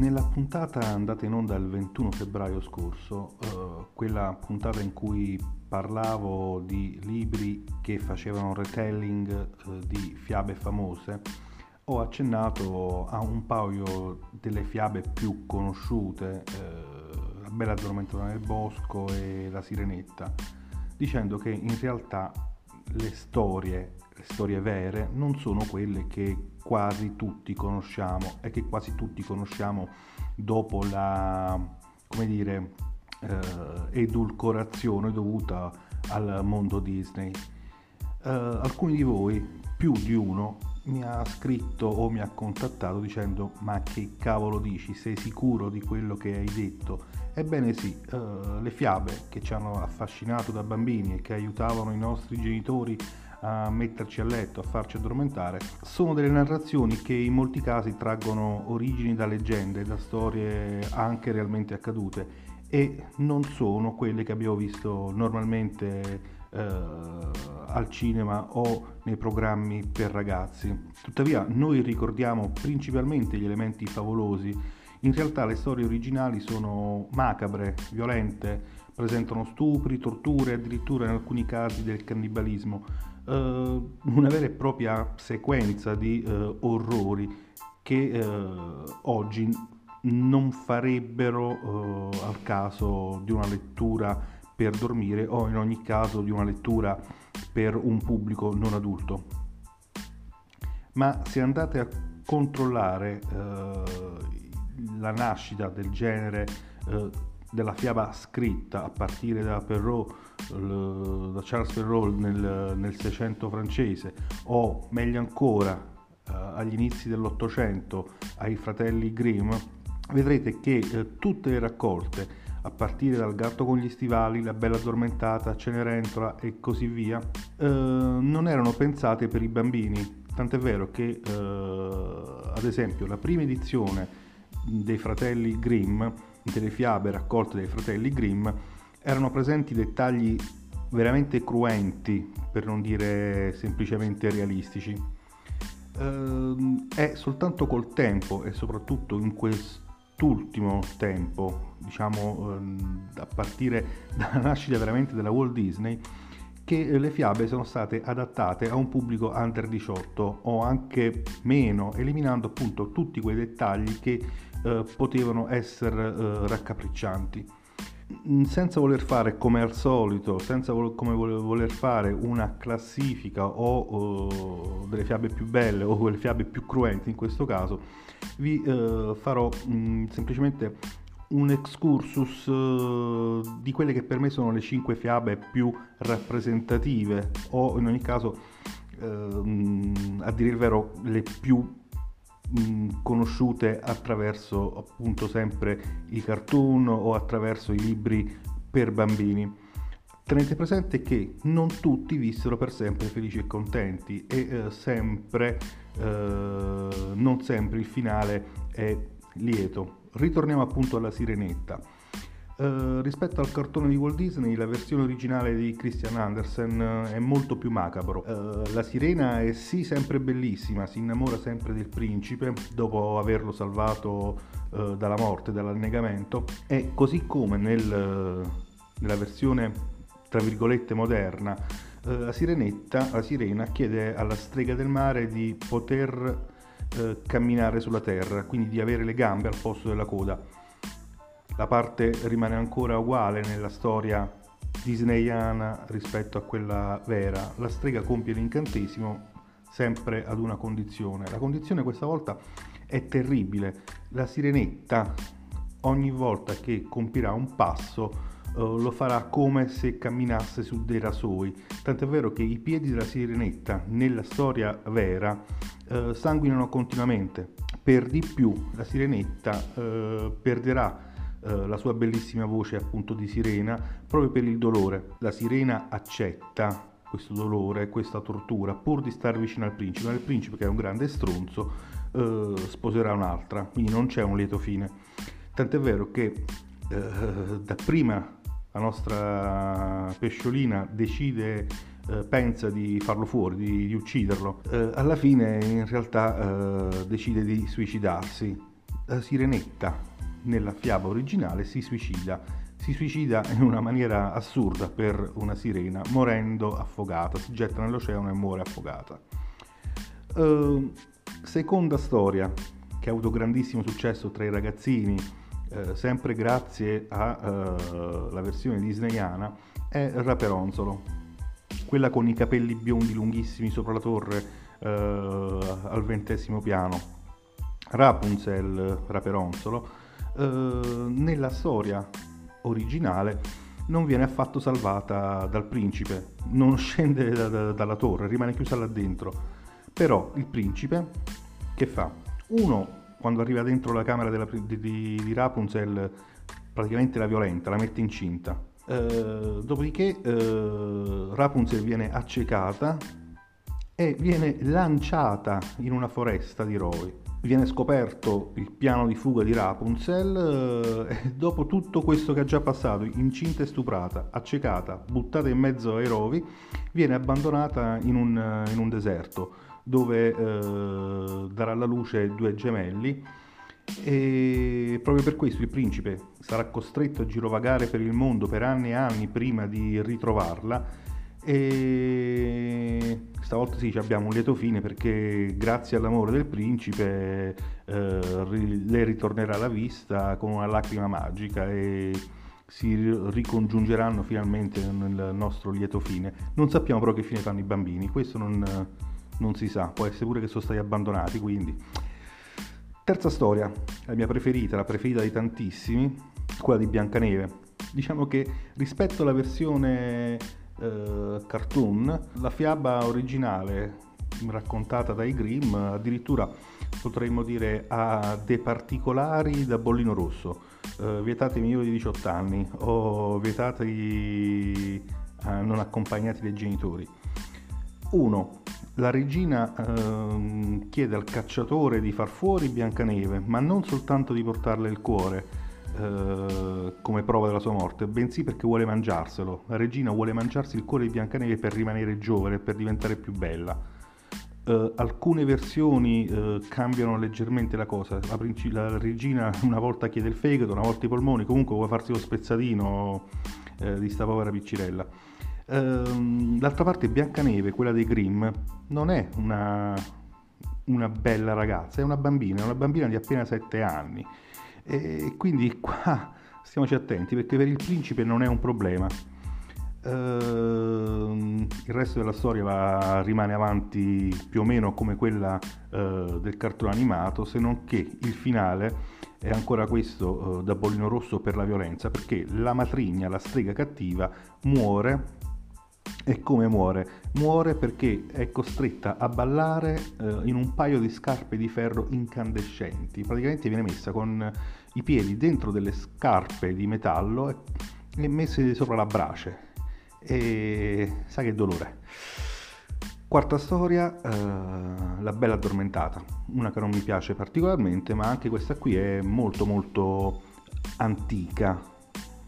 nella puntata andata in onda il 21 febbraio scorso, eh, quella puntata in cui parlavo di libri che facevano retelling eh, di fiabe famose, ho accennato a un paio delle fiabe più conosciute, eh, La bella addormentata nel bosco e La sirenetta, dicendo che in realtà le storie, le storie vere, non sono quelle che quasi tutti conosciamo e che quasi tutti conosciamo dopo la, come dire, eh, edulcorazione dovuta al mondo Disney. Eh, alcuni di voi, più di uno, mi ha scritto o mi ha contattato dicendo ma che cavolo dici, sei sicuro di quello che hai detto? Ebbene sì, eh, le fiabe che ci hanno affascinato da bambini e che aiutavano i nostri genitori a metterci a letto, a farci addormentare, sono delle narrazioni che in molti casi traggono origini da leggende, da storie anche realmente accadute e non sono quelle che abbiamo visto normalmente eh, al cinema o nei programmi per ragazzi. Tuttavia noi ricordiamo principalmente gli elementi favolosi, in realtà le storie originali sono macabre, violente, presentano stupri, torture, addirittura in alcuni casi del cannibalismo eh, una vera e propria sequenza di eh, orrori che eh, oggi non farebbero eh, al caso di una lettura per dormire o in ogni caso di una lettura per un pubblico non adulto. Ma se andate a controllare eh, la nascita del genere eh, della fiaba scritta a partire da Perrault, da Charles Perrault nel, 600 francese o meglio ancora eh, agli inizi dell'Ottocento ai fratelli Grimm, vedrete che eh, tutte le raccolte a partire dal gatto con gli stivali, la bella addormentata, Cenerentola e così via, eh, non erano pensate per i bambini. Tant'è vero che, eh, ad esempio, la prima edizione dei fratelli Grimm delle fiabe raccolte dai fratelli Grimm erano presenti dettagli veramente cruenti, per non dire semplicemente realistici. Ehm, è soltanto col tempo e soprattutto in quest'ultimo tempo, diciamo ehm, a partire dalla nascita veramente della Walt Disney, che le fiabe sono state adattate a un pubblico under 18 o anche meno, eliminando appunto tutti quei dettagli che eh, potevano essere eh, raccapriccianti. Mm, senza voler fare come al solito, senza vol- come voler fare una classifica o, o, delle fiabe più belle o quelle fiabe più cruenti in questo caso, vi eh, farò mh, mm, semplicemente un excursus uh, di quelle che per me sono le cinque fiabe più rappresentative o in ogni caso uh, a dire il vero le più conosciute attraverso appunto sempre i cartoon o attraverso i libri per bambini. Tenete presente che non tutti vissero per sempre felici e contenti e eh, sempre, eh, non sempre il finale è lieto. Ritorniamo appunto alla sirenetta. Uh, rispetto al cartone di Walt Disney, la versione originale di Christian Andersen uh, è molto più macabro. Uh, la sirena è sì sempre bellissima, si innamora sempre del principe dopo averlo salvato dalla morte, dall'annegamento, e così come nel, nella versione tra virgolette moderna, la sirenetta, la sirena chiede alla strega del mare di poter camminare sulla terra, quindi di avere le gambe al posto della coda la parte rimane ancora uguale nella storia disneyana rispetto a quella vera. La strega compie l'incantesimo sempre ad una condizione. La condizione questa volta è terribile. La sirenetta ogni volta che compirà un passo eh, lo farà come se camminasse su dei rasoi. Tant'è vero che i piedi della sirenetta nella storia vera eh, sanguinano continuamente. Per di più la sirenetta eh, perderà eh, la sua bellissima voce appunto di sirena proprio per il dolore. La sirena accetta questo dolore, questa tortura, pur di stare vicino al principe, ma il principe che è un grande stronzo eh, sposerà un'altra, quindi non c'è un lieto fine. Tant'è vero che eh, dapprima la nostra pesciolina decide eh, pensa di farlo fuori, di, di ucciderlo, eh, alla fine in realtà eh, decide di suicidarsi la sirenetta nella fiaba originale si suicida. Si suicida in una maniera assurda per una sirena, morendo affogata, si getta nell'oceano e muore affogata. Uh, seconda storia che ha avuto grandissimo successo tra i ragazzini, eh, sempre grazie alla uh, versione disneyana, è Raperonzolo, quella con i capelli biondi lunghissimi sopra la torre uh, al ventesimo piano. Rapunzel, Raperonzolo, nella storia originale non viene affatto salvata dal principe, non scende da, da, dalla torre, rimane chiusa là dentro però il principe che fa? Uno, quando arriva dentro la camera della, di, di, Rapunzel, praticamente la violenta, la mette incinta. Uh, dopodiché uh, Rapunzel viene accecata e viene lanciata in una foresta di rovi. Viene scoperto il piano di fuga di Rapunzel uh, e dopo tutto questo che ha già passato, incinta e stuprata, accecata, buttata in mezzo ai rovi, viene abbandonata in un, in un deserto dove eh, darà alla luce due gemelli. E proprio per questo il principe sarà costretto a girovagare per il mondo per anni e anni prima di ritrovarla. E stavolta sì abbiamo un lieto fine perché grazie all'amore del principe eh, lei ritornerà alla vista con una lacrima magica e si ricongiungeranno finalmente nel nostro lieto fine. Non sappiamo però che fine fanno i bambini, questo non, non si sa, può essere pure che sono stati abbandonati, quindi. Terza storia, la mia preferita, la preferita di tantissimi, quella di Biancaneve. Diciamo che rispetto alla versione eh, cartoon, la fiaba originale raccontata dai Grimm addirittura potremmo dire ha dei particolari da bollino rosso, eh, vietati ai minori di 18 anni o vietati a non accompagnati dai genitori. 1 la regina eh, chiede al cacciatore di far fuori Biancaneve, ma non soltanto di portarle il cuore eh, come prova della sua morte, bensì perché vuole mangiarselo. La regina vuole mangiarsi il cuore di Biancaneve per rimanere giovane, per diventare più bella. Uh, alcune versioni uh, cambiano leggermente la cosa. La, princi- la, regina una volta chiede il fegato, una volta i polmoni, comunque vuole farsi lo spezzatino uh, di sta povera piccirella. Ehm, d'altra parte Biancaneve, quella dei Grimm, non è una, una bella ragazza, è una bambina, è una bambina di appena 7 anni. E quindi qua stiamoci attenti perché per il principe non è un problema. Uh, il resto della storia va, rimane avanti più o meno come quella uh, del cartone animato, se non che il finale è ancora questo uh, da bollino rosso per la violenza, perché la matrigna, la strega cattiva, muore e come muore? Muore perché è costretta a ballare eh, in un paio di scarpe di ferro incandescenti. Praticamente viene messa con i piedi dentro delle scarpe di metallo e, e messe sopra la brace. E sa che dolore. Quarta storia, eh, La bella addormentata, una che non mi piace particolarmente, ma anche questa qui è molto molto antica,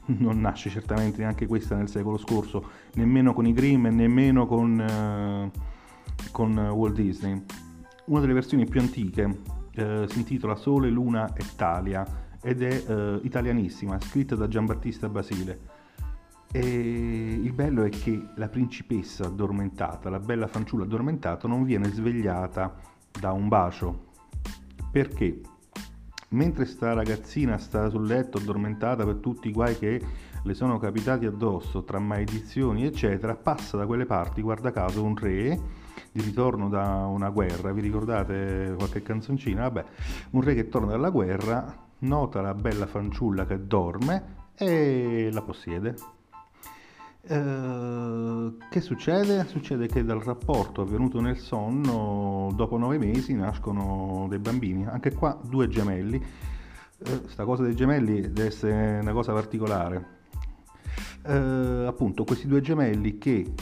non nasce certamente neanche questa nel secolo scorso, nemmeno con i Grimm e nemmeno con, eh, con Walt Disney. Una delle versioni più antiche eh, si intitola Sole, Luna e Talia ed è eh, italianissima, scritta da Giambattista Basile. E il bello è che la principessa addormentata, la bella fanciulla addormentata, non viene svegliata da un bacio. Perché? Mentre sta ragazzina sta sul letto addormentata per tutti i guai che le sono capitati addosso, tra maledizioni eccetera, passa da quelle parti, guarda caso, un re di ritorno da una guerra, vi ricordate qualche canzoncina? Vabbè, un re che torna dalla guerra, nota la bella fanciulla che dorme e la possiede. Eh, che succede? Succede che dal rapporto avvenuto nel sonno, dopo nove mesi nascono dei bambini, anche qua due gemelli. Uh, sta cosa dei gemelli deve essere una cosa particolare. Uh, appunto, questi due gemelli che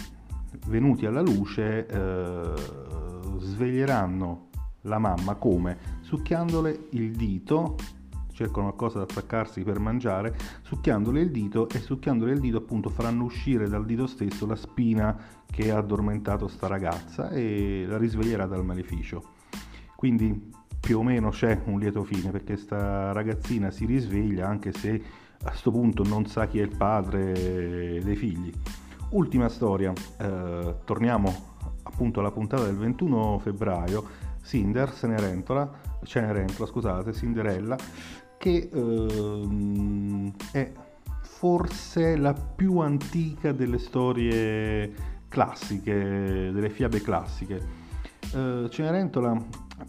venuti alla luce sveglieranno la mamma come? Succhiandole il dito cercano qualcosa da attaccarsi per mangiare, succhiandole il dito e succhiandole il dito appunto faranno uscire dal dito stesso la spina che ha addormentato sta ragazza e la risveglierà dal maleficio. Quindi più o meno c'è un lieto fine perché sta ragazzina si risveglia anche se a questo punto non sa chi è il padre dei figli. Ultima storia, eh, torniamo appunto alla puntata del 21 febbraio, Cinder, Cenerentola, Cenerentola scusate, Cinderella, che eh, è forse la più antica delle storie classiche, delle fiabe classiche. Uh, Cenerentola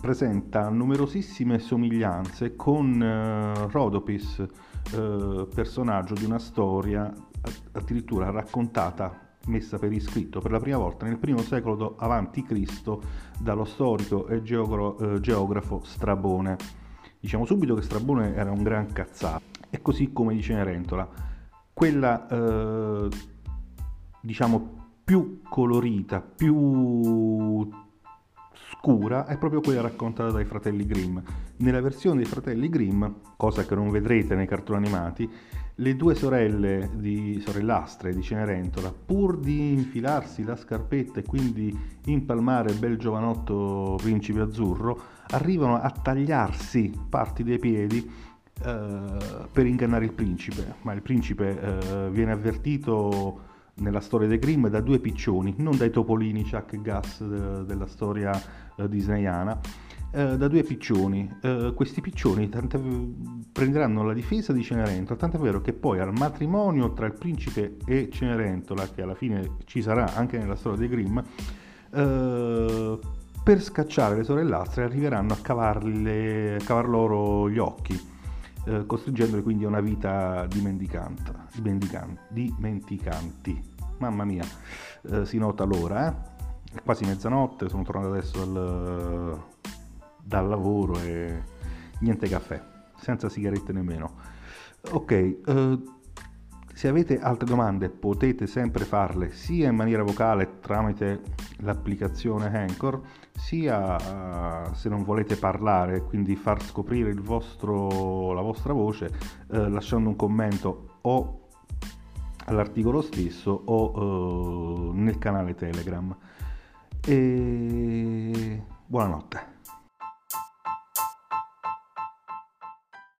presenta numerosissime somiglianze con uh, Rodopis, uh, personaggio di una storia addirittura raccontata, messa per iscritto per la prima volta nel primo secolo a.C. dallo storico e geogra- geografo Strabone. Diciamo subito che Strabone era un gran cazzato, e così come di Cenerentola. Quella, diciamo, più colorita, più scura è proprio quella raccontata dai fratelli Grimm. Nella versione dei fratelli Grimm, cosa che non vedrete nei cartoni animati, le due sorelle di sorellastre di Cenerentola, pur di infilarsi la scarpetta e quindi impalmare il bel giovanotto principe azzurro, arrivano a tagliarsi parti dei piedi eh, per ingannare il principe, ma il principe eh, viene avvertito nella storia dei Grimm da due piccioni, non dai topolini Chuck e Gus de, della storia eh, disneyana, eh, da due piccioni. Eh, questi piccioni tante, prenderanno la difesa di Cenerentola, tanto è vero che poi al matrimonio tra il principe e Cenerentola, che alla fine ci sarà anche nella storia dei Grimm, eh, per scacciare le sorellastre arriveranno a, cavarle, a cavar loro gli occhi eh, costringendoli quindi a una vita dimenticante, dimenticanti. Mamma mia, eh, si nota l'ora, eh? È quasi mezzanotte, sono tornato adesso dal, dal lavoro e niente caffè, senza sigarette nemmeno. Ok, eh, se avete altre domande potete sempre farle sia in maniera vocale tramite l'applicazione Anchor, sia uh, se non volete parlare, quindi far scoprire vostro, la vostra voce uh, lasciando un commento o all'articolo stesso o uh, nel canale Telegram. E buonanotte.